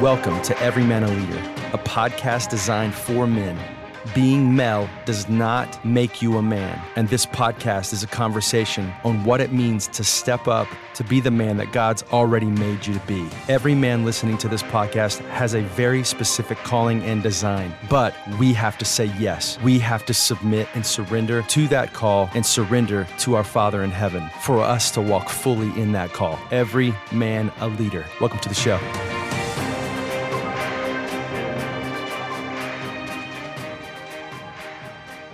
Welcome to Every Man a Leader, a podcast designed for men. Being male does not make you a man, and this podcast is a conversation on what it means to step up to be the man that God's already made you to be. Every man listening to this podcast has a very specific calling and design, but we have to say yes. We have to submit and surrender to that call and surrender to our Father in heaven for us to walk fully in that call. Every man a leader. Welcome to the show.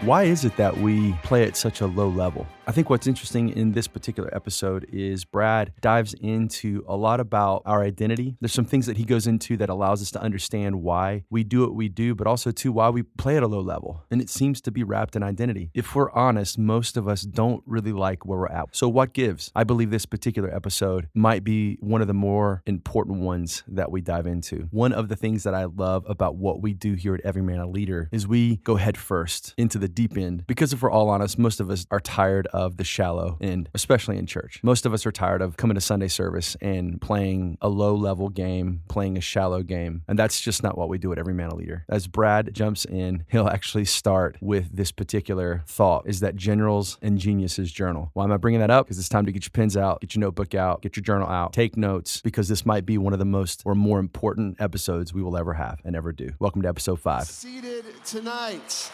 Why is it that we play at such a low level? I think what's interesting in this particular episode is Brad dives into a lot about our identity. There's some things that he goes into that allows us to understand why we do what we do, but also too why we play at a low level. And it seems to be wrapped in identity. If we're honest, most of us don't really like where we're at. So what gives? I believe this particular episode might be one of the more important ones that we dive into. One of the things that I love about what we do here at Every Man a Leader is we go head first into the deep end because if we're all honest, most of us are tired of the shallow end, especially in church. Most of us are tired of coming to Sunday service and playing a low level game, playing a shallow game. And that's just not what we do at Every Man a Leader. As Brad jumps in, he'll actually start with this particular thought is that generals and geniuses journal. Why am I bringing that up? Because it's time to get your pens out, get your notebook out, get your journal out, take notes, because this might be one of the most or more important episodes we will ever have and ever do. Welcome to episode five. Seated tonight.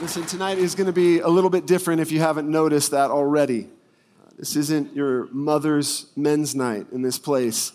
Listen, tonight is going to be a little bit different if you haven't noticed that already. This isn't your mother's men's night in this place.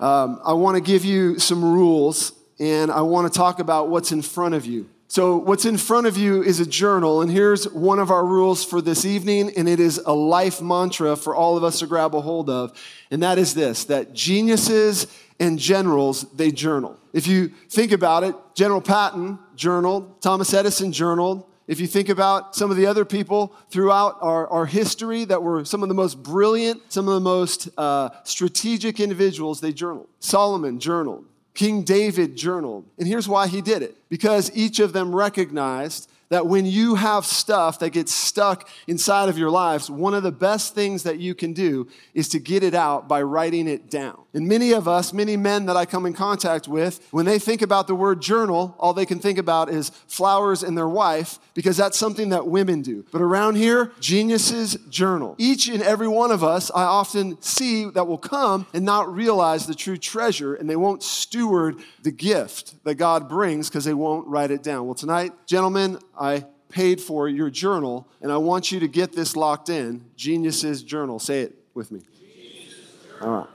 Um, I want to give you some rules and I want to talk about what's in front of you. So, what's in front of you is a journal, and here's one of our rules for this evening, and it is a life mantra for all of us to grab a hold of, and that is this that geniuses and generals, they journal. If you think about it, General Patton journaled, Thomas Edison journaled, if you think about some of the other people throughout our, our history that were some of the most brilliant, some of the most uh, strategic individuals, they journaled. Solomon journaled. King David journaled. And here's why he did it because each of them recognized that when you have stuff that gets stuck inside of your lives, one of the best things that you can do is to get it out by writing it down. And many of us, many men that I come in contact with, when they think about the word journal, all they can think about is flowers and their wife because that's something that women do. But around here, geniuses journal. Each and every one of us, I often see that will come and not realize the true treasure and they won't steward the gift that God brings because they won't write it down. Well, tonight, gentlemen, I paid for your journal and I want you to get this locked in. Geniuses Journal. Say it with me. All right.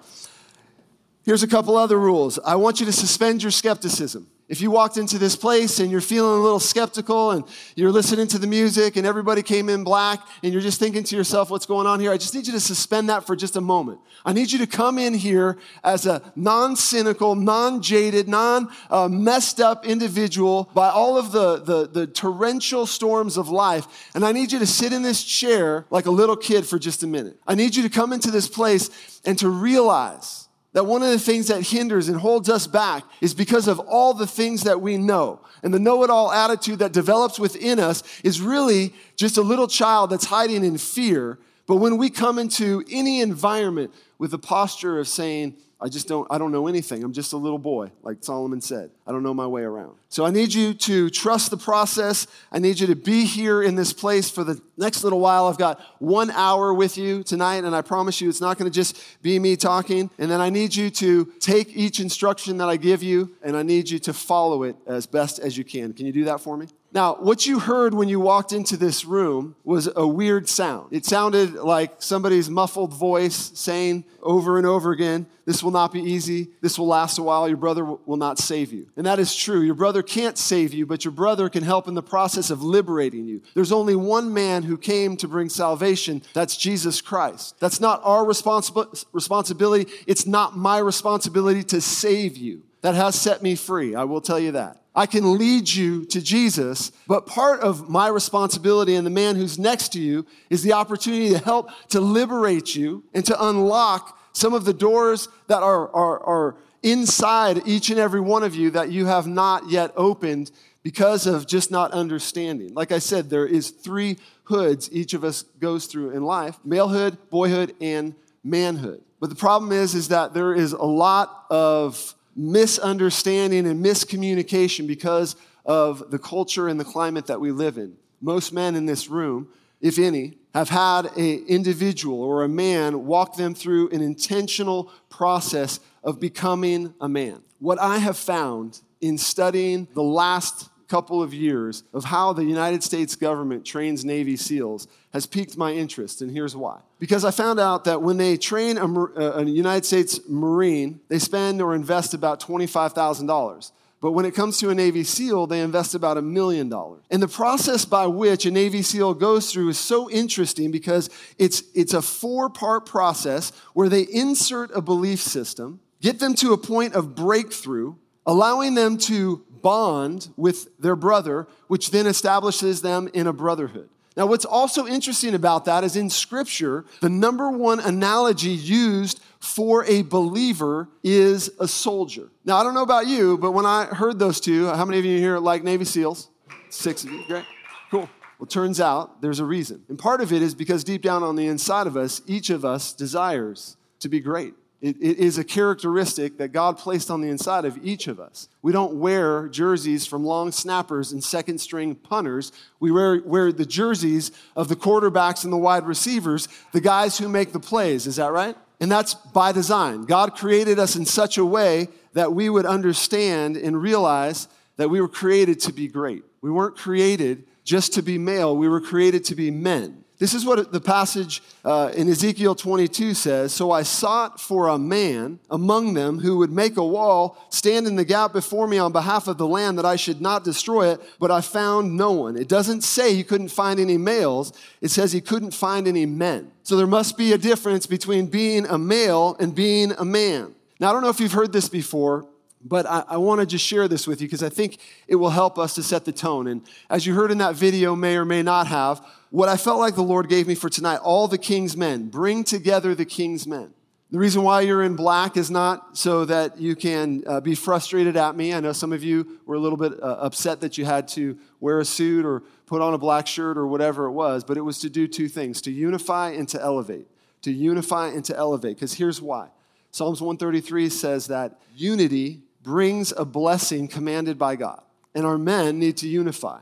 Here's a couple other rules. I want you to suspend your skepticism. If you walked into this place and you're feeling a little skeptical and you're listening to the music and everybody came in black and you're just thinking to yourself, what's going on here? I just need you to suspend that for just a moment. I need you to come in here as a non cynical, non jaded, non messed up individual by all of the, the, the torrential storms of life. And I need you to sit in this chair like a little kid for just a minute. I need you to come into this place and to realize that one of the things that hinders and holds us back is because of all the things that we know. And the know it all attitude that develops within us is really just a little child that's hiding in fear. But when we come into any environment with the posture of saying, I just don't, I don't know anything. I'm just a little boy, like Solomon said. I don't know my way around. So I need you to trust the process. I need you to be here in this place for the next little while. I've got one hour with you tonight, and I promise you it's not going to just be me talking. And then I need you to take each instruction that I give you, and I need you to follow it as best as you can. Can you do that for me? Now, what you heard when you walked into this room was a weird sound. It sounded like somebody's muffled voice saying over and over again, This will not be easy. This will last a while. Your brother will not save you. And that is true. Your brother can't save you, but your brother can help in the process of liberating you. There's only one man who came to bring salvation. That's Jesus Christ. That's not our responsi- responsibility. It's not my responsibility to save you. That has set me free. I will tell you that. I can lead you to Jesus, but part of my responsibility and the man who's next to you is the opportunity to help to liberate you and to unlock some of the doors that are, are, are inside each and every one of you that you have not yet opened because of just not understanding. Like I said, there is three hoods each of us goes through in life malehood, boyhood, and manhood. But the problem is, is that there is a lot of misunderstanding and miscommunication because of the culture and the climate that we live in. Most men in this room, if any, have had an individual or a man walk them through an intentional process of becoming a man. What I have found in studying the last couple of years of how the United States government trains Navy SEALs has piqued my interest, and here's why. Because I found out that when they train a, a United States Marine, they spend or invest about $25,000. But when it comes to a Navy SEAL, they invest about a million dollars. And the process by which a Navy SEAL goes through is so interesting because it's, it's a four part process where they insert a belief system, get them to a point of breakthrough, allowing them to bond with their brother, which then establishes them in a brotherhood. Now, what's also interesting about that is in Scripture, the number one analogy used for a believer is a soldier. Now, I don't know about you, but when I heard those two, how many of you here like Navy SEALs? Six of you, great, cool. Well, turns out there's a reason. And part of it is because deep down on the inside of us, each of us desires to be great. It, it is a characteristic that God placed on the inside of each of us. We don't wear jerseys from long snappers and second string punters. We wear, wear the jerseys of the quarterbacks and the wide receivers, the guys who make the plays. Is that right? And that's by design. God created us in such a way that we would understand and realize that we were created to be great. We weren't created just to be male, we were created to be men. This is what the passage uh, in Ezekiel 22 says. So I sought for a man among them who would make a wall, stand in the gap before me on behalf of the land that I should not destroy it, but I found no one. It doesn't say he couldn't find any males, it says he couldn't find any men. So there must be a difference between being a male and being a man. Now, I don't know if you've heard this before, but I, I want to just share this with you because I think it will help us to set the tone. And as you heard in that video, may or may not have, what I felt like the Lord gave me for tonight, all the king's men, bring together the king's men. The reason why you're in black is not so that you can uh, be frustrated at me. I know some of you were a little bit uh, upset that you had to wear a suit or put on a black shirt or whatever it was, but it was to do two things to unify and to elevate. To unify and to elevate. Because here's why Psalms 133 says that unity brings a blessing commanded by God. And our men need to unify.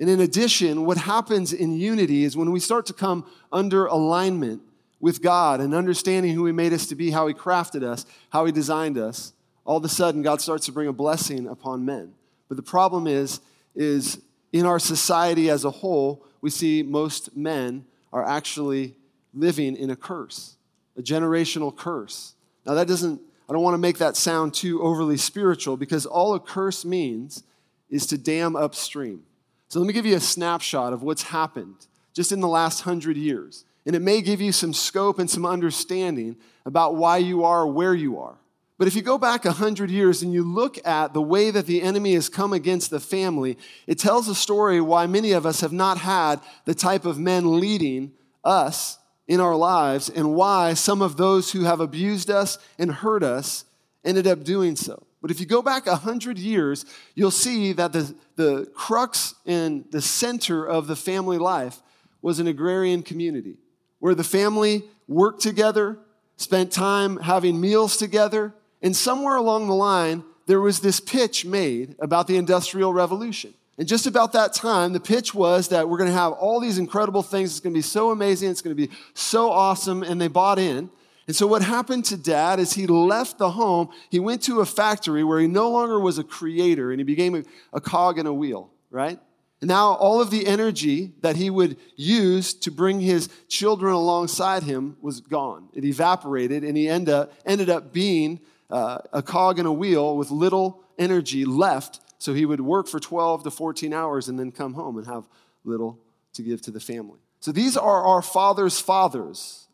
And in addition, what happens in unity is when we start to come under alignment with God and understanding who He made us to be, how He crafted us, how He designed us, all of a sudden God starts to bring a blessing upon men. But the problem is, is in our society as a whole, we see most men are actually living in a curse, a generational curse. Now that doesn't I don't want to make that sound too overly spiritual because all a curse means is to dam upstream. So let me give you a snapshot of what's happened just in the last hundred years. And it may give you some scope and some understanding about why you are where you are. But if you go back a hundred years and you look at the way that the enemy has come against the family, it tells a story why many of us have not had the type of men leading us in our lives and why some of those who have abused us and hurt us ended up doing so. But if you go back 100 years, you'll see that the, the crux and the center of the family life was an agrarian community where the family worked together, spent time having meals together, and somewhere along the line, there was this pitch made about the Industrial Revolution. And just about that time, the pitch was that we're going to have all these incredible things. It's going to be so amazing. It's going to be so awesome. And they bought in. And so, what happened to dad is he left the home. He went to a factory where he no longer was a creator and he became a, a cog in a wheel, right? And now, all of the energy that he would use to bring his children alongside him was gone. It evaporated, and he end up, ended up being uh, a cog in a wheel with little energy left so he would work for 12 to 14 hours and then come home and have little to give to the family. So these are our father's fathers,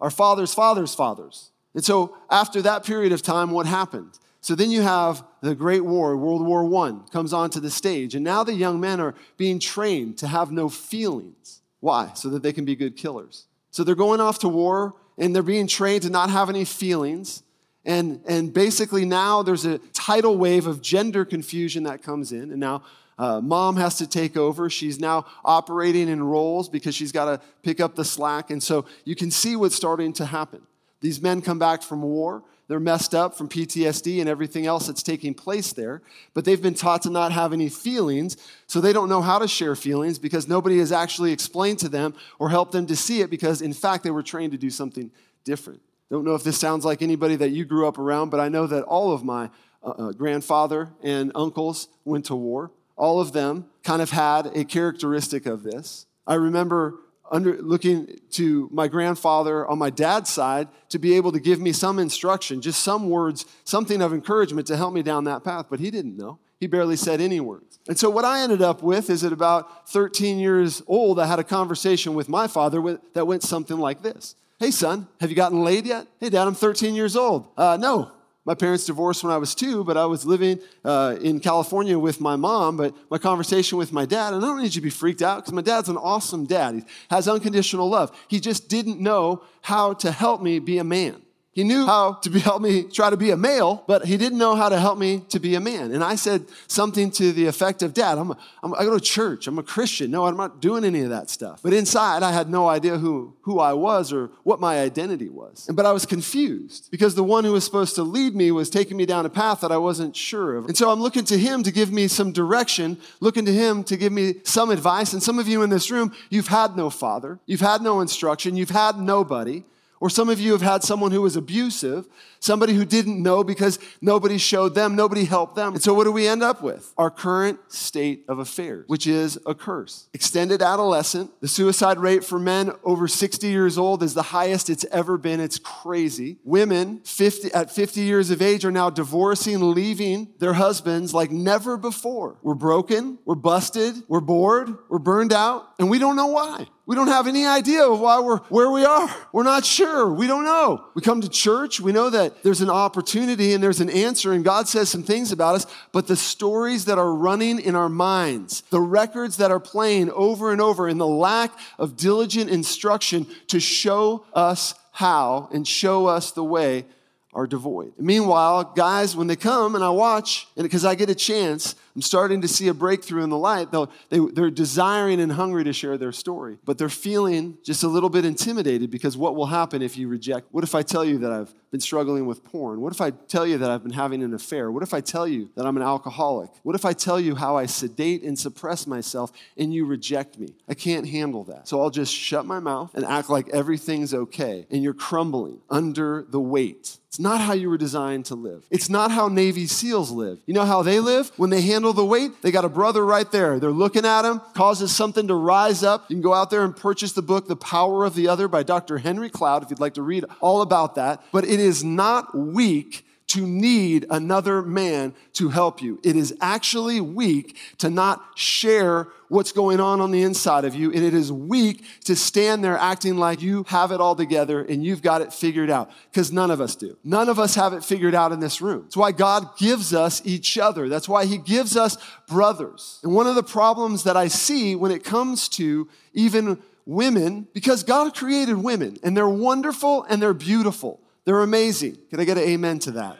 our father's father's fathers. And so after that period of time, what happened? So then you have the Great War, World War I, comes onto the stage. And now the young men are being trained to have no feelings. Why? So that they can be good killers. So they're going off to war and they're being trained to not have any feelings. And, and basically, now there's a tidal wave of gender confusion that comes in. And now uh, mom has to take over. She's now operating in roles because she's got to pick up the slack. And so you can see what's starting to happen. These men come back from war. They're messed up from PTSD and everything else that's taking place there, but they've been taught to not have any feelings, so they don't know how to share feelings because nobody has actually explained to them or helped them to see it because, in fact, they were trained to do something different. Don't know if this sounds like anybody that you grew up around, but I know that all of my uh, uh grandfather and uncles went to war. All of them kind of had a characteristic of this. I remember under, looking to my grandfather on my dad's side to be able to give me some instruction, just some words, something of encouragement to help me down that path, but he didn't know. He barely said any words. And so, what I ended up with is at about 13 years old, I had a conversation with my father with, that went something like this Hey, son, have you gotten laid yet? Hey, dad, I'm 13 years old. Uh, no, my parents divorced when I was two, but I was living uh, in California with my mom. But my conversation with my dad, and I don't need you to be freaked out because my dad's an awesome dad. He has unconditional love. He just didn't know how to help me be a man. He knew how to be, help me try to be a male, but he didn't know how to help me to be a man. And I said something to the effect of, Dad, I'm a, I'm, I go to church. I'm a Christian. No, I'm not doing any of that stuff. But inside, I had no idea who, who I was or what my identity was. But I was confused because the one who was supposed to lead me was taking me down a path that I wasn't sure of. And so I'm looking to him to give me some direction, looking to him to give me some advice. And some of you in this room, you've had no father, you've had no instruction, you've had nobody. Or some of you have had someone who was abusive, somebody who didn't know because nobody showed them, nobody helped them. And so what do we end up with? Our current state of affairs, which is a curse. Extended adolescent, the suicide rate for men over 60 years old is the highest it's ever been. It's crazy. Women 50, at 50 years of age are now divorcing, leaving their husbands like never before. We're broken, we're busted, we're bored, we're burned out, and we don't know why. We don't have any idea of why we're where we are. We're not sure. We don't know. We come to church. We know that there's an opportunity and there's an answer, and God says some things about us, but the stories that are running in our minds, the records that are playing over and over, and the lack of diligent instruction to show us how and show us the way are devoid. Meanwhile, guys, when they come and I watch, and because I get a chance, I'm starting to see a breakthrough in the light. They, they're desiring and hungry to share their story, but they're feeling just a little bit intimidated because what will happen if you reject? What if I tell you that I've been struggling with porn? What if I tell you that I've been having an affair? What if I tell you that I'm an alcoholic? What if I tell you how I sedate and suppress myself and you reject me? I can't handle that. So I'll just shut my mouth and act like everything's okay, and you're crumbling under the weight. It's not how you were designed to live. It's not how Navy SEALs live. You know how they live? When they handle the weight, they got a brother right there. They're looking at him, causes something to rise up. You can go out there and purchase the book, The Power of the Other by Dr. Henry Cloud, if you'd like to read all about that. But it is not weak to need another man to help you. It is actually weak to not share what's going on on the inside of you. And it is weak to stand there acting like you have it all together and you've got it figured out. Because none of us do. None of us have it figured out in this room. That's why God gives us each other. That's why He gives us brothers. And one of the problems that I see when it comes to even women, because God created women and they're wonderful and they're beautiful. They're amazing. Can I get an amen to that?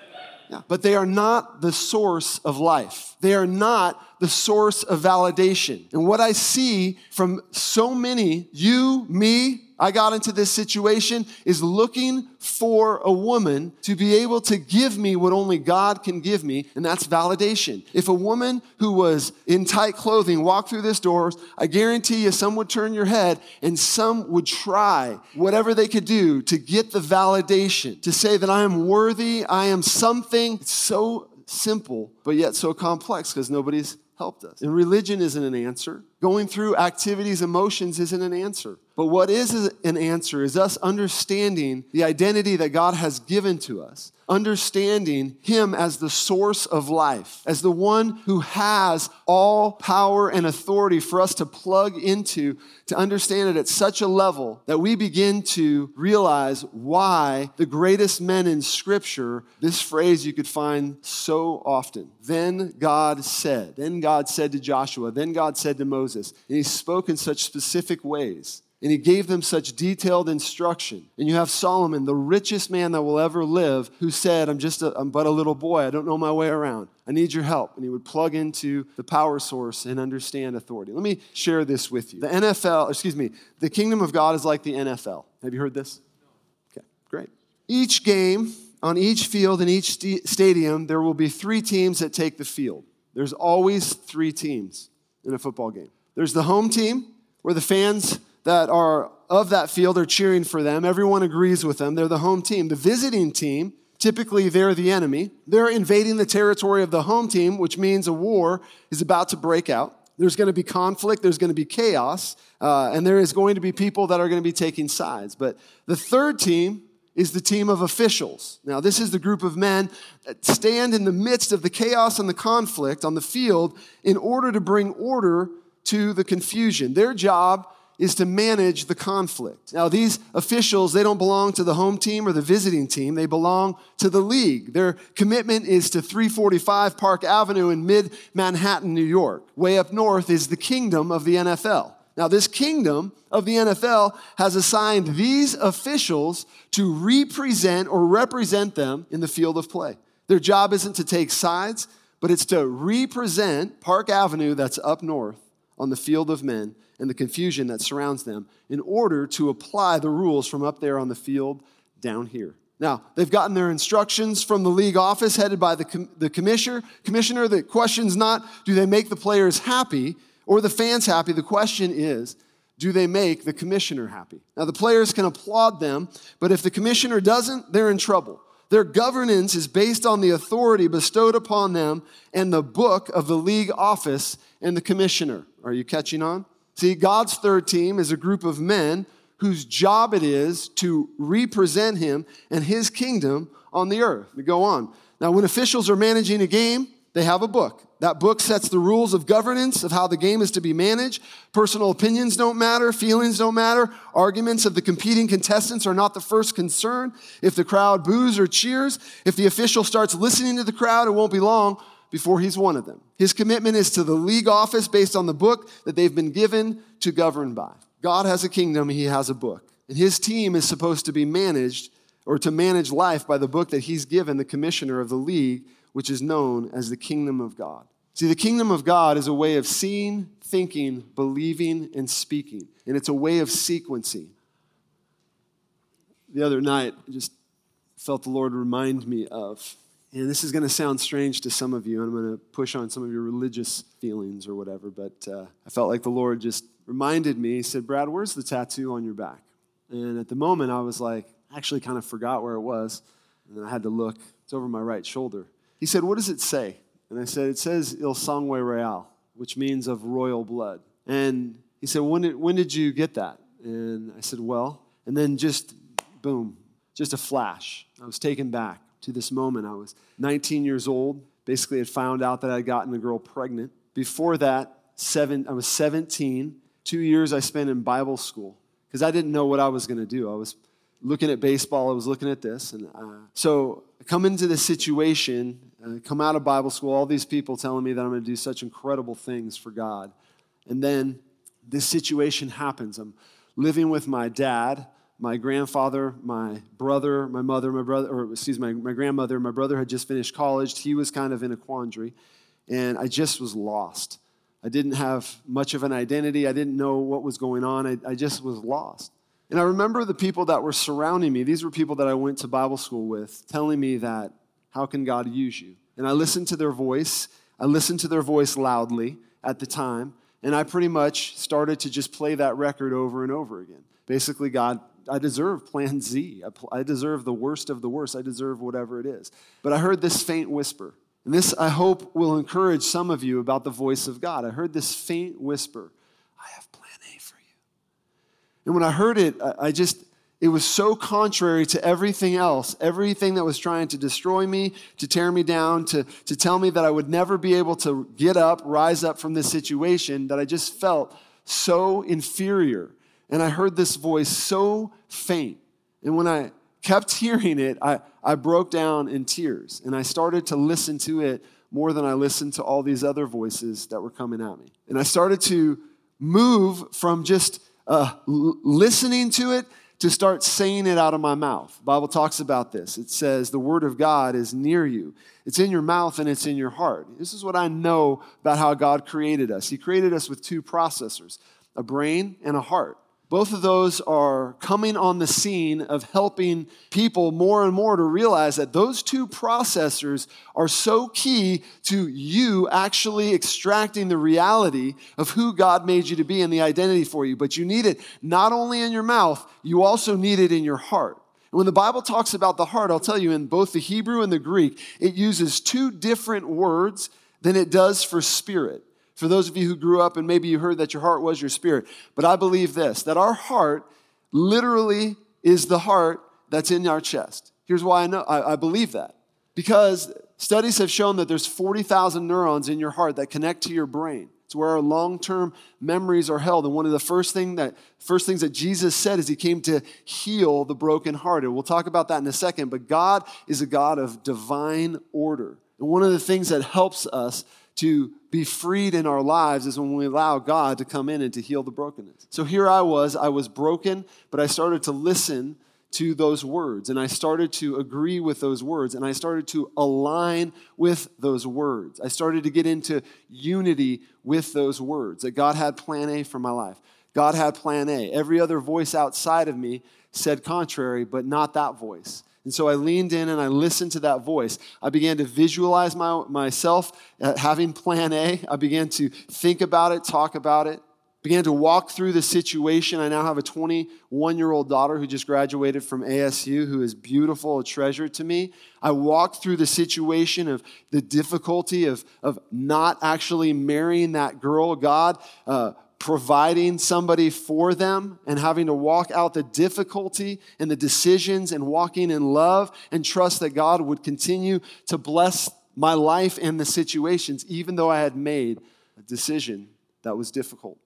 Yeah. But they are not the source of life. They are not the source of validation. And what I see from so many, you, me, I got into this situation is looking for a woman to be able to give me what only God can give me, and that's validation. If a woman who was in tight clothing walked through this door, I guarantee you some would turn your head and some would try whatever they could do to get the validation, to say that I am worthy, I am something. It's so simple, but yet so complex because nobody's helped us. And religion isn't an answer. Going through activities, emotions isn't an answer. But what is an answer is us understanding the identity that God has given to us, understanding Him as the source of life, as the one who has all power and authority for us to plug into, to understand it at such a level that we begin to realize why the greatest men in Scripture, this phrase you could find so often. Then God said, then God said to Joshua, then God said to Moses, Moses, and he spoke in such specific ways. And he gave them such detailed instruction. And you have Solomon, the richest man that will ever live, who said, I'm just a, I'm but a little boy. I don't know my way around. I need your help. And he would plug into the power source and understand authority. Let me share this with you. The NFL, excuse me, the kingdom of God is like the NFL. Have you heard this? Okay, great. Each game on each field in each st- stadium, there will be three teams that take the field. There's always three teams in a football game. There's the home team, where the fans that are of that field are cheering for them. Everyone agrees with them. They're the home team. The visiting team, typically they're the enemy. They're invading the territory of the home team, which means a war is about to break out. There's going to be conflict, there's going to be chaos, uh, and there is going to be people that are going to be taking sides. But the third team is the team of officials. Now, this is the group of men that stand in the midst of the chaos and the conflict on the field in order to bring order to the confusion. Their job is to manage the conflict. Now, these officials, they don't belong to the home team or the visiting team. They belong to the league. Their commitment is to 345 Park Avenue in mid Manhattan, New York. Way up north is the kingdom of the NFL. Now, this kingdom of the NFL has assigned these officials to represent or represent them in the field of play. Their job isn't to take sides, but it's to represent Park Avenue that's up north on the field of men and the confusion that surrounds them in order to apply the rules from up there on the field down here. Now, they've gotten their instructions from the league office headed by the, com- the commissioner. Commissioner, the question's not do they make the players happy or the fans happy? The question is, do they make the commissioner happy? Now, the players can applaud them, but if the commissioner doesn't, they're in trouble. Their governance is based on the authority bestowed upon them and the book of the league office and the commissioner. Are you catching on? See, God's third team is a group of men whose job it is to represent him and his kingdom on the earth. We go on. Now, when officials are managing a game, they have a book. That book sets the rules of governance of how the game is to be managed. Personal opinions don't matter, feelings don't matter. Arguments of the competing contestants are not the first concern. If the crowd boos or cheers, if the official starts listening to the crowd, it won't be long before he's one of them. His commitment is to the league office based on the book that they've been given to govern by. God has a kingdom, he has a book. And his team is supposed to be managed or to manage life by the book that he's given the commissioner of the league, which is known as the kingdom of God. See, the kingdom of God is a way of seeing, thinking, believing, and speaking. And it's a way of sequencing. The other night, I just felt the Lord remind me of and this is going to sound strange to some of you, and I'm going to push on some of your religious feelings or whatever, but uh, I felt like the Lord just reminded me. He said, Brad, where's the tattoo on your back? And at the moment, I was like, I actually kind of forgot where it was. And then I had to look. It's over my right shoulder. He said, What does it say? And I said, It says Il Sangue Real, which means of royal blood. And he said, when did, when did you get that? And I said, Well, and then just boom, just a flash. I was taken back to this moment. I was 19 years old, basically had found out that I'd gotten a girl pregnant. Before that, seven, I was 17. Two years I spent in Bible school because I didn't know what I was going to do. I was looking at baseball, I was looking at this. And uh, so I come into this situation, uh, come out of Bible school, all these people telling me that I'm going to do such incredible things for God. And then this situation happens. I'm living with my dad my grandfather, my brother, my mother, my brother, or excuse me, my, my grandmother, my brother had just finished college. He was kind of in a quandary, and I just was lost. I didn't have much of an identity. I didn't know what was going on. I, I just was lost. And I remember the people that were surrounding me. These were people that I went to Bible school with, telling me that, how can God use you? And I listened to their voice. I listened to their voice loudly at the time. And I pretty much started to just play that record over and over again. Basically, God, I deserve plan Z. I deserve the worst of the worst. I deserve whatever it is. But I heard this faint whisper. And this, I hope, will encourage some of you about the voice of God. I heard this faint whisper I have plan A for you. And when I heard it, I just, it was so contrary to everything else, everything that was trying to destroy me, to tear me down, to, to tell me that I would never be able to get up, rise up from this situation, that I just felt so inferior and I heard this voice so faint. And when I kept hearing it, I, I broke down in tears. And I started to listen to it more than I listened to all these other voices that were coming at me. And I started to move from just uh, l- listening to it to start saying it out of my mouth. The Bible talks about this. It says the word of God is near you. It's in your mouth and it's in your heart. This is what I know about how God created us. He created us with two processors, a brain and a heart. Both of those are coming on the scene of helping people more and more to realize that those two processors are so key to you actually extracting the reality of who God made you to be and the identity for you. But you need it not only in your mouth, you also need it in your heart. And when the Bible talks about the heart, I'll tell you in both the Hebrew and the Greek, it uses two different words than it does for spirit. For those of you who grew up and maybe you heard that your heart was your spirit, but I believe this that our heart literally is the heart that's in our chest. Here's why I know I, I believe that. Because studies have shown that there's 40,000 neurons in your heart that connect to your brain. It's where our long-term memories are held. And one of the first thing that first things that Jesus said is he came to heal the brokenhearted. We'll talk about that in a second, but God is a God of divine order. And one of the things that helps us to be freed in our lives is when we allow God to come in and to heal the brokenness. So here I was, I was broken, but I started to listen to those words and I started to agree with those words and I started to align with those words. I started to get into unity with those words that God had plan A for my life. God had plan A. Every other voice outside of me said contrary, but not that voice. And so I leaned in and I listened to that voice. I began to visualize my, myself uh, having plan A. I began to think about it, talk about it, began to walk through the situation. I now have a 21 year old daughter who just graduated from ASU, who is beautiful, a treasure to me. I walked through the situation of the difficulty of, of not actually marrying that girl. God, uh, providing somebody for them and having to walk out the difficulty and the decisions and walking in love and trust that God would continue to bless my life and the situations, even though I had made a decision that was difficult,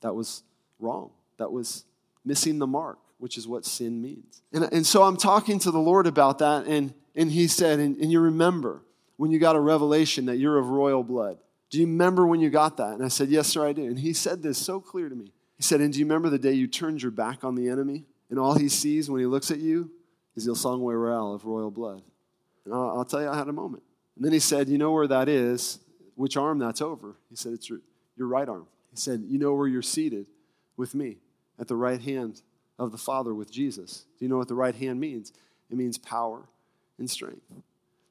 that was wrong, that was missing the mark, which is what sin means. And, and so I'm talking to the Lord about that, and, and He said, and, and you remember when you got a revelation that you're of royal blood. Do you remember when you got that? And I said, Yes, sir, I do. And he said this so clear to me. He said, And do you remember the day you turned your back on the enemy? And all he sees when he looks at you is Il Sangue Real of royal blood. And I'll, I'll, tell you, I had a moment. And then he said, You know where that is? Which arm that's over? He said, It's your, your right arm. He said, You know where you're seated with me at the right hand of the Father with Jesus. Do you know what the right hand means? It means power and strength.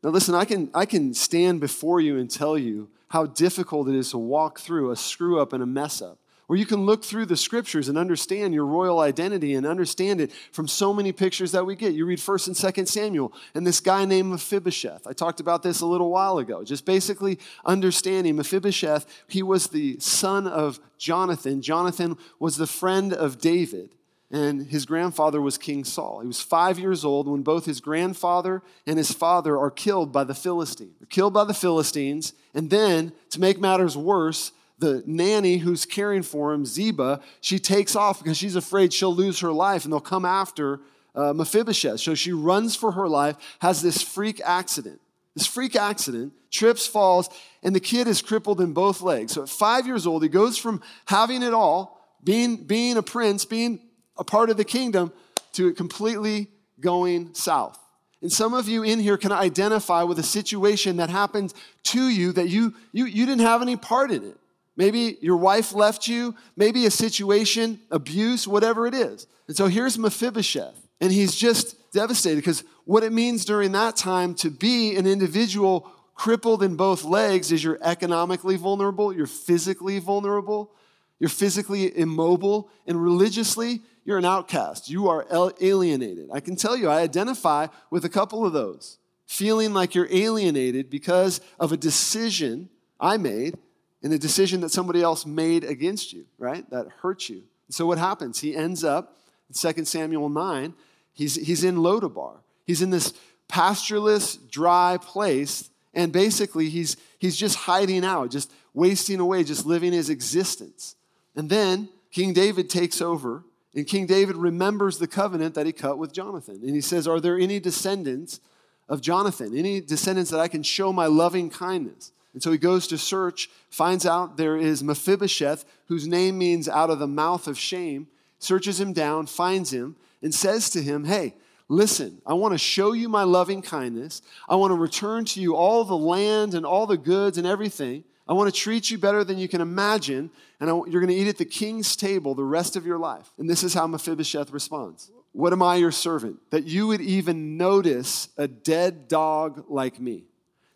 Now, listen, I can, I can stand before you and tell you how difficult it is to walk through a screw up and a mess up. Or you can look through the scriptures and understand your royal identity and understand it from so many pictures that we get. You read 1st and 2nd Samuel and this guy named Mephibosheth. I talked about this a little while ago. Just basically understanding Mephibosheth, he was the son of Jonathan. Jonathan was the friend of David and his grandfather was King Saul. He was five years old when both his grandfather and his father are killed by the Philistines. They're killed by the Philistines, and then, to make matters worse, the nanny who's caring for him, Ziba, she takes off because she's afraid she'll lose her life and they'll come after uh, Mephibosheth. So she runs for her life, has this freak accident. This freak accident, trips, falls, and the kid is crippled in both legs. So at five years old, he goes from having it all, being, being a prince, being a part of the kingdom to it completely going south. And some of you in here can identify with a situation that happened to you that you, you, you didn't have any part in it. Maybe your wife left you, maybe a situation, abuse, whatever it is. And so here's Mephibosheth, and he's just devastated because what it means during that time to be an individual crippled in both legs is you're economically vulnerable, you're physically vulnerable, you're physically immobile, and religiously, you're an outcast. You are alienated. I can tell you, I identify with a couple of those. Feeling like you're alienated because of a decision I made and a decision that somebody else made against you, right? That hurt you. So what happens? He ends up in 2 Samuel 9, he's, he's in Lodabar. He's in this pastureless, dry place, and basically he's, he's just hiding out, just wasting away, just living his existence. And then King David takes over and King David remembers the covenant that he cut with Jonathan. And he says, Are there any descendants of Jonathan? Any descendants that I can show my loving kindness? And so he goes to search, finds out there is Mephibosheth, whose name means out of the mouth of shame, searches him down, finds him, and says to him, Hey, listen, I want to show you my loving kindness. I want to return to you all the land and all the goods and everything. I want to treat you better than you can imagine, and I, you're going to eat at the king's table the rest of your life. And this is how Mephibosheth responds What am I, your servant, that you would even notice a dead dog like me?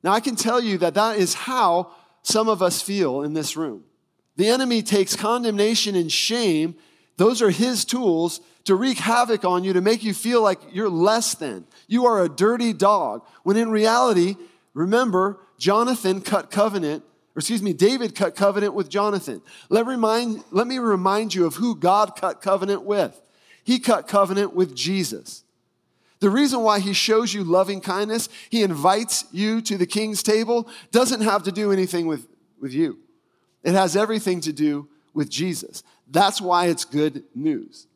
Now, I can tell you that that is how some of us feel in this room. The enemy takes condemnation and shame, those are his tools to wreak havoc on you, to make you feel like you're less than. You are a dirty dog. When in reality, remember, Jonathan cut covenant, or excuse me, David cut covenant with Jonathan. Let, remind, let me remind you of who God cut covenant with. He cut covenant with Jesus. The reason why he shows you loving kindness, he invites you to the king's table, doesn't have to do anything with, with you. It has everything to do with Jesus. That's why it's good news.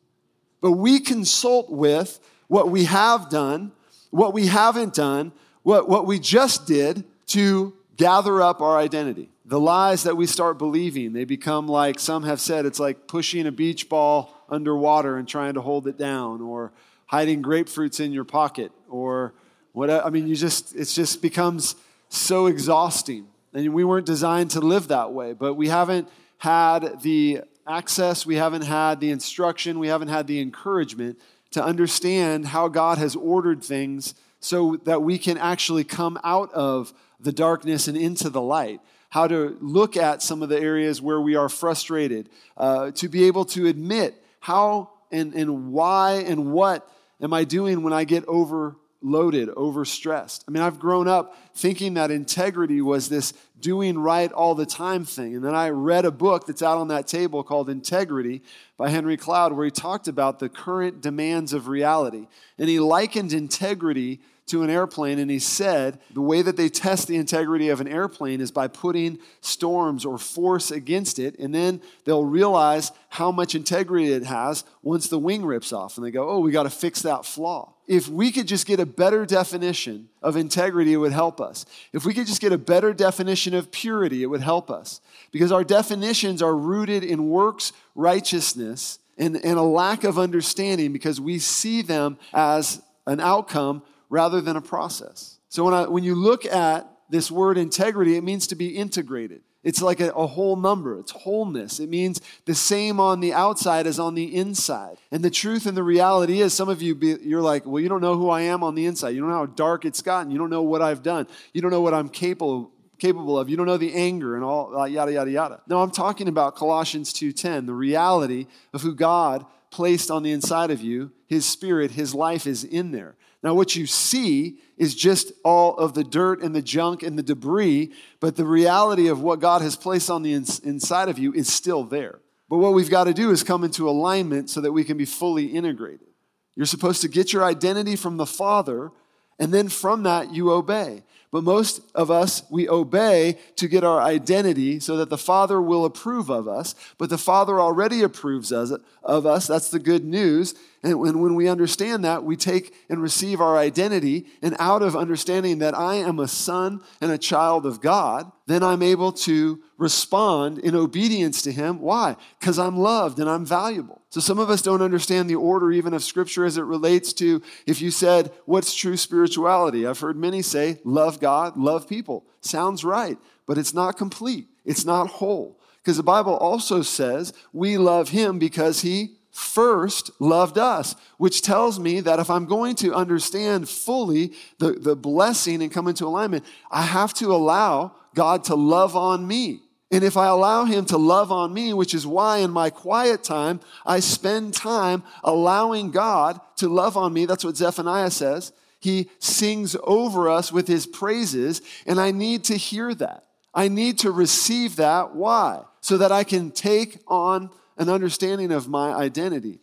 But we consult with what we have done, what we haven't done, what, what we just did to gather up our identity. The lies that we start believing, they become like some have said, it's like pushing a beach ball underwater and trying to hold it down, or hiding grapefruits in your pocket, or what I mean, you just it just becomes so exhausting. And we weren't designed to live that way, but we haven't had the access, we haven't had the instruction, we haven't had the encouragement to understand how God has ordered things so that we can actually come out of the darkness and into the light. How to look at some of the areas where we are frustrated, uh, to be able to admit how and, and why and what am I doing when I get overloaded, overstressed. I mean, I've grown up thinking that integrity was this doing right all the time thing. And then I read a book that's out on that table called Integrity by Henry Cloud, where he talked about the current demands of reality. And he likened integrity to an airplane and he said the way that they test the integrity of an airplane is by putting storms or force against it and then they'll realize how much integrity it has once the wing rips off. And they go oh we got to fix that flaw. If we could just get a better definition of integrity it would help us. If we could just get a better definition of purity it would help us. Because our definitions are rooted in works righteousness and, and a lack of understanding because we see them as an outcome rather than a process. So when, I, when you look at this word integrity, it means to be integrated. It's like a, a, whole number. It's wholeness. It means the same on the outside as on the inside. And the truth and the reality is, some of you, be, you're like, well, you don't know who I am on the inside. You don't know how dark it's gotten. You don't know what I've done. You don't know what I'm capable capable of. You don't know the anger and all uh, yada yada yada. No, I'm talking about Colossians 2:10, the reality of who God placed on the inside of you. His spirit, his life is in there. Now, what you see is just all of the dirt and the junk and the debris, but the reality of what God has placed on the ins- inside of you is still there. But what we've got to do is come into alignment so that we can be fully integrated. You're supposed to get your identity from the Father, and then from that, you obey. But most of us, we obey to get our identity so that the Father will approve of us. But the Father already approves of us. That's the good news. And when, we understand that, we take and receive our identity. And out of understanding that I am a son and a child of God, then I'm able to respond in obedience to Him. Why? Because I'm loved and I'm valuable. So some of us don't understand the order even of Scripture as it relates to if you said, What's true spirituality? I've heard many say, Love God, love people. Sounds right, but it's not complete, it's not whole. Because the Bible also says we love Him because He first loved us, which tells me that if I'm going to understand fully the, the blessing and come into alignment, I have to allow God to love on me. And if I allow Him to love on me, which is why in my quiet time, I spend time allowing God to love on me, that's what Zephaniah says. He sings over us with His praises, and I need to hear that. I need to receive that. Why? So that I can take on an understanding of my identity.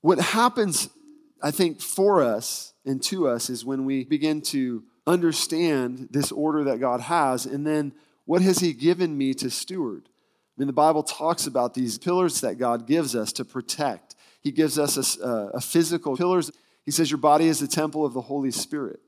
What happens, I think, for us and to us is when we begin to understand this order that God has, and then what has He given me to steward? I mean, the Bible talks about these pillars that God gives us to protect. He gives us a, a physical pillars. He says, Your body is the temple of the Holy Spirit.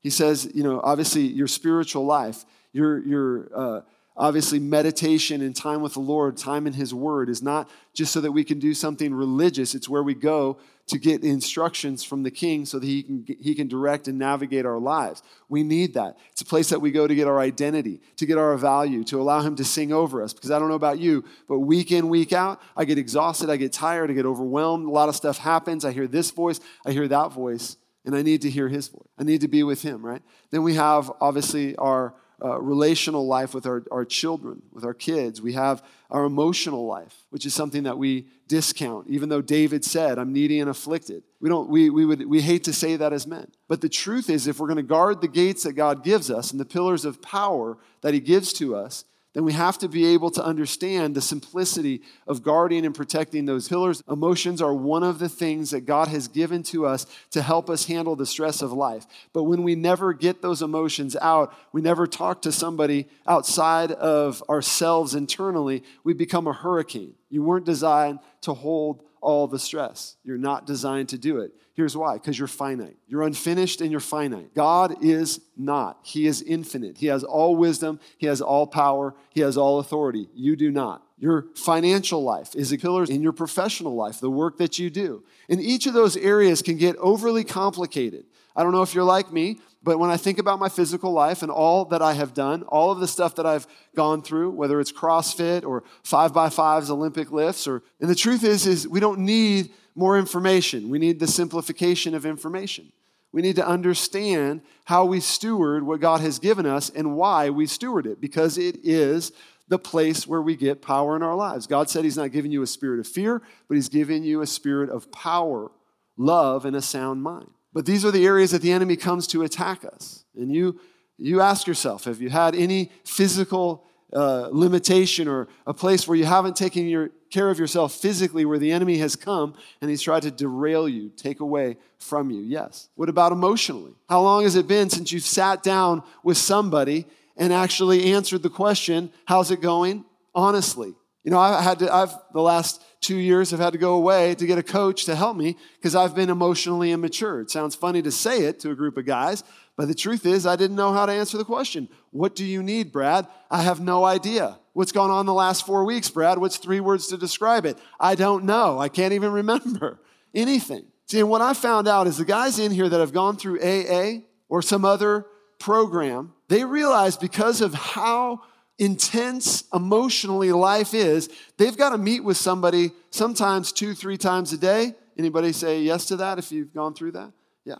He says, you know, obviously your spiritual life, your, your, uh, obviously meditation and time with the Lord, time in His Word, is not just so that we can do something religious. It's where we go to get instructions from the King so that He can, he can direct and navigate our lives. We need that. It's a place that we go to get our identity, to get our value, to allow Him to sing over us. Because I don't know about you, but week in, week out, I get exhausted, I get tired, I get overwhelmed. A lot of stuff happens. I hear this voice, I hear that voice, and I need to hear His voice. I need to be with Him, right? Then we have, obviously, our uh, relational life with our, our children, with our kids. We have our emotional life, which is something that we discount, even though David said, I'm needy and afflicted. We, don't, we, we, would, we hate to say that as men. But the truth is, if we're going to guard the gates that God gives us and the pillars of power that He gives to us, then we have to be able to understand the simplicity of guarding and protecting those pillars. Emotions are one of the things that God has given to us to help us handle the stress of life. But when we never get those emotions out, we never talk to somebody outside of ourselves internally, we become a hurricane. You weren't designed to hold all the stress. You're not designed to do it. Here's why because you're finite. You're unfinished and you're finite. God is not. He is infinite. He has all wisdom, He has all power, He has all authority. You do not. Your financial life is a pillar in your professional life, the work that you do. And each of those areas can get overly complicated. I don't know if you're like me, but when I think about my physical life and all that I have done, all of the stuff that I've gone through, whether it's CrossFit or five by fives, Olympic lifts, or and the truth is, is we don't need more information. We need the simplification of information. We need to understand how we steward what God has given us and why we steward it, because it is the place where we get power in our lives. God said He's not giving you a spirit of fear, but He's giving you a spirit of power, love, and a sound mind. But these are the areas that the enemy comes to attack us. And you, you ask yourself have you had any physical uh, limitation or a place where you haven't taken your, care of yourself physically, where the enemy has come and he's tried to derail you, take away from you? Yes. What about emotionally? How long has it been since you've sat down with somebody and actually answered the question, How's it going? Honestly. You know, I had to, I've the last two years have had to go away to get a coach to help me because I've been emotionally immature. It sounds funny to say it to a group of guys, but the truth is, I didn't know how to answer the question. What do you need, Brad? I have no idea. What's gone on the last four weeks, Brad? What's three words to describe it? I don't know. I can't even remember anything. See, and what I found out is the guys in here that have gone through AA or some other program, they realize because of how intense emotionally life is, they've got to meet with somebody sometimes two, three times a day. Anybody say yes to that if you've gone through that? Yeah.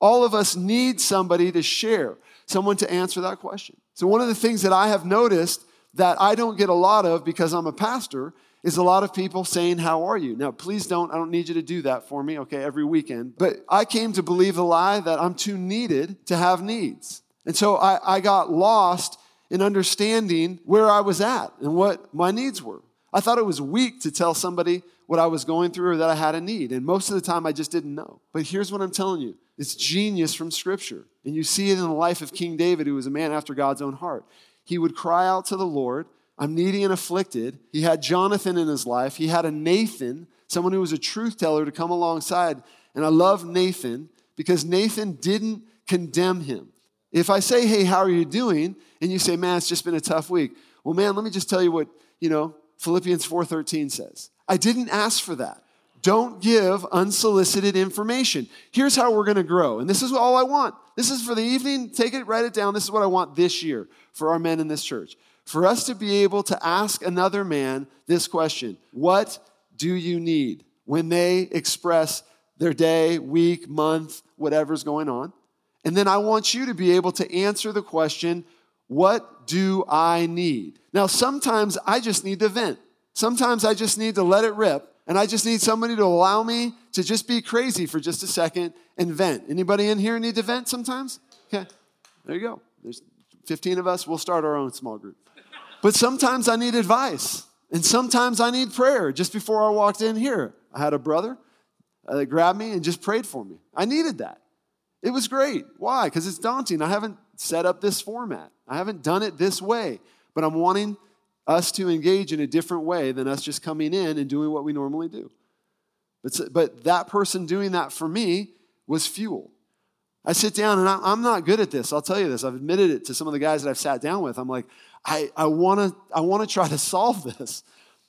All of us need somebody to share, someone to answer that question. So, one of the things that I have noticed that I don't get a lot of because I'm a pastor is a lot of people saying, How are you? Now, please don't, I don't need you to do that for me, okay, every weekend. But I came to believe the lie that I'm too needed to have needs. And so I, I got lost in understanding where I was at and what my needs were. I thought it was weak to tell somebody what I was going through or that I had a need. And most of the time, I just didn't know. But here's what I'm telling you it's genius from Scripture. And you see it in the life of King David, who was a man after God's own heart. He would cry out to the Lord, I'm needy and afflicted. He had Jonathan in his life, he had a Nathan, someone who was a truth teller, to come alongside. And I love Nathan because Nathan didn't condemn him. If I say, hey, how are you doing? And you say, man, it's just been a tough week. Well, man, let me just tell you what, you know, Philippians 4.13 says. I didn't ask for that. Don't give unsolicited information. Here's how we're going to grow. And this is all I want. This is for the evening. Take it, write it down. This is what I want this year for our men in this church. For us to be able to ask another man this question What do you need? When they express their day, week, month, whatever's going on. And then I want you to be able to answer the question, What do I need? Now, sometimes I just need to vent. Sometimes I just need to let it rip. And I just need somebody to allow me to just be crazy for just a second and vent. Anybody in here need to vent sometimes? Okay, there you go. There's 15 of us. We'll start our own small group. But sometimes I need advice. And sometimes I need prayer. Just before I walked in here, I had a brother uh, that grabbed me and just prayed for me. I needed that. It was great. Why? Because it's daunting. I haven't set up this format, I haven't done it this way, but I'm wanting us to engage in a different way than us just coming in and doing what we normally do. But, but that person doing that for me was fuel. I sit down and I'm not good at this. I'll tell you this. I've admitted it to some of the guys that I've sat down with. I'm like, I, I want to I wanna try to solve this.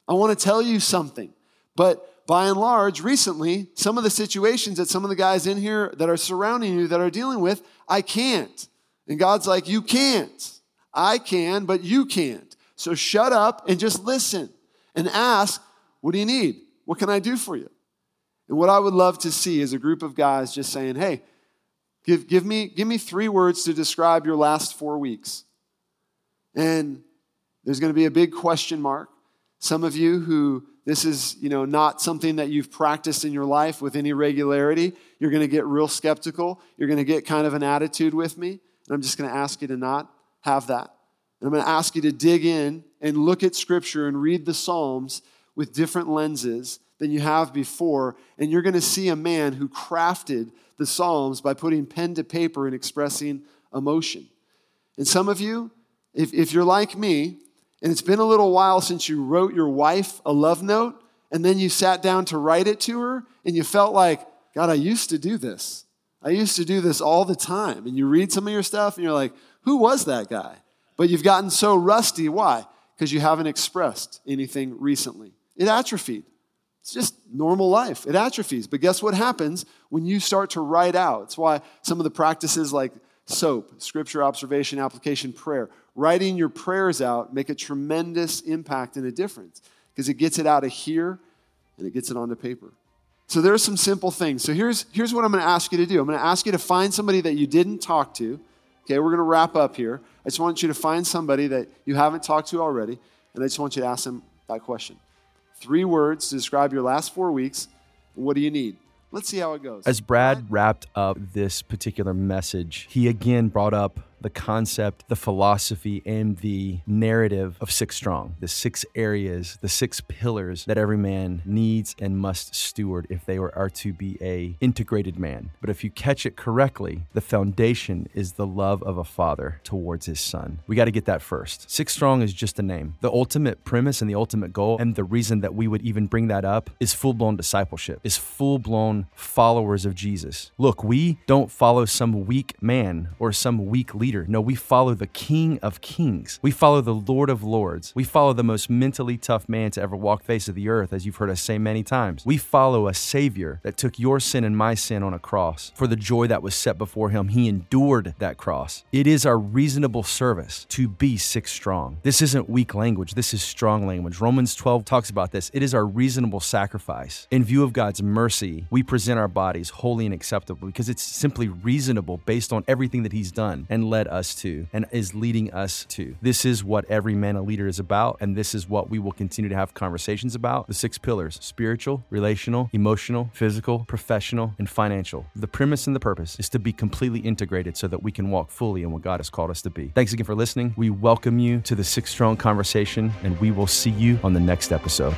I want to tell you something. But by and large, recently, some of the situations that some of the guys in here that are surrounding you that are dealing with, I can't. And God's like, You can't. I can, but you can't. So shut up and just listen and ask, What do you need? What can I do for you? And what I would love to see is a group of guys just saying, Hey, Give, give, me, give me three words to describe your last four weeks. And there's going to be a big question mark. Some of you who this is, you know, not something that you've practiced in your life with any regularity, you're going to get real skeptical. You're going to get kind of an attitude with me. And I'm just going to ask you to not have that. And I'm going to ask you to dig in and look at Scripture and read the Psalms with different lenses than you have before. And you're going to see a man who crafted the Psalms by putting pen to paper and expressing emotion. And some of you, if, if you're like me, and it's been a little while since you wrote your wife a love note, and then you sat down to write it to her, and you felt like, God, I used to do this. I used to do this all the time. And you read some of your stuff, and you're like, who was that guy? But you've gotten so rusty. Why? Because you haven't expressed anything recently. It atrophied. It's just normal life. It atrophies. But guess what happens when you start to write out? It's why some of the practices like SOAP, scripture, observation, application, prayer, writing your prayers out make a tremendous impact and a difference because it gets it out of here and it gets it onto paper. So there's some simple things. So here's, here's what I'm going to ask you to do. I'm going to ask you to find somebody that you didn't talk to. Okay, we're going to wrap up here. I just want you to find somebody that you haven't talked to already, and I just want you to ask them that question. Three words to describe your last four weeks. What do you need? Let's see how it goes. As Brad wrapped up this particular message, he again brought up the concept, the philosophy, and the narrative of Six Strong, the six areas, the six pillars that every man needs and must steward if they are to be a integrated man. But if you catch it correctly, the foundation is the love of a father towards his son. We got to get that first. Six Strong is just a name. The ultimate premise and the ultimate goal, and the reason that we would even bring that up, is full blown discipleship, is full blown followers of Jesus. Look, we don't follow some weak man or some weak leader leader. No, we follow the King of Kings. We follow the Lord of Lords. We follow the most mentally tough man to ever walk face of the earth, as you've heard us say many times. We follow a Savior that took your sin and my sin on a cross. For the joy that was set before him, he endured that cross. It is our reasonable service to be six strong. This isn't weak language, this is strong language. Romans 12 talks about this. It is our reasonable sacrifice. In view of God's mercy, we present our bodies holy and acceptable because it's simply reasonable based on everything that he's done and led us to and is leading us to. This is what every man a leader is about, and this is what we will continue to have conversations about. The six pillars spiritual, relational, emotional, physical, professional, and financial. The premise and the purpose is to be completely integrated so that we can walk fully in what God has called us to be. Thanks again for listening. We welcome you to the Six Strong conversation, and we will see you on the next episode.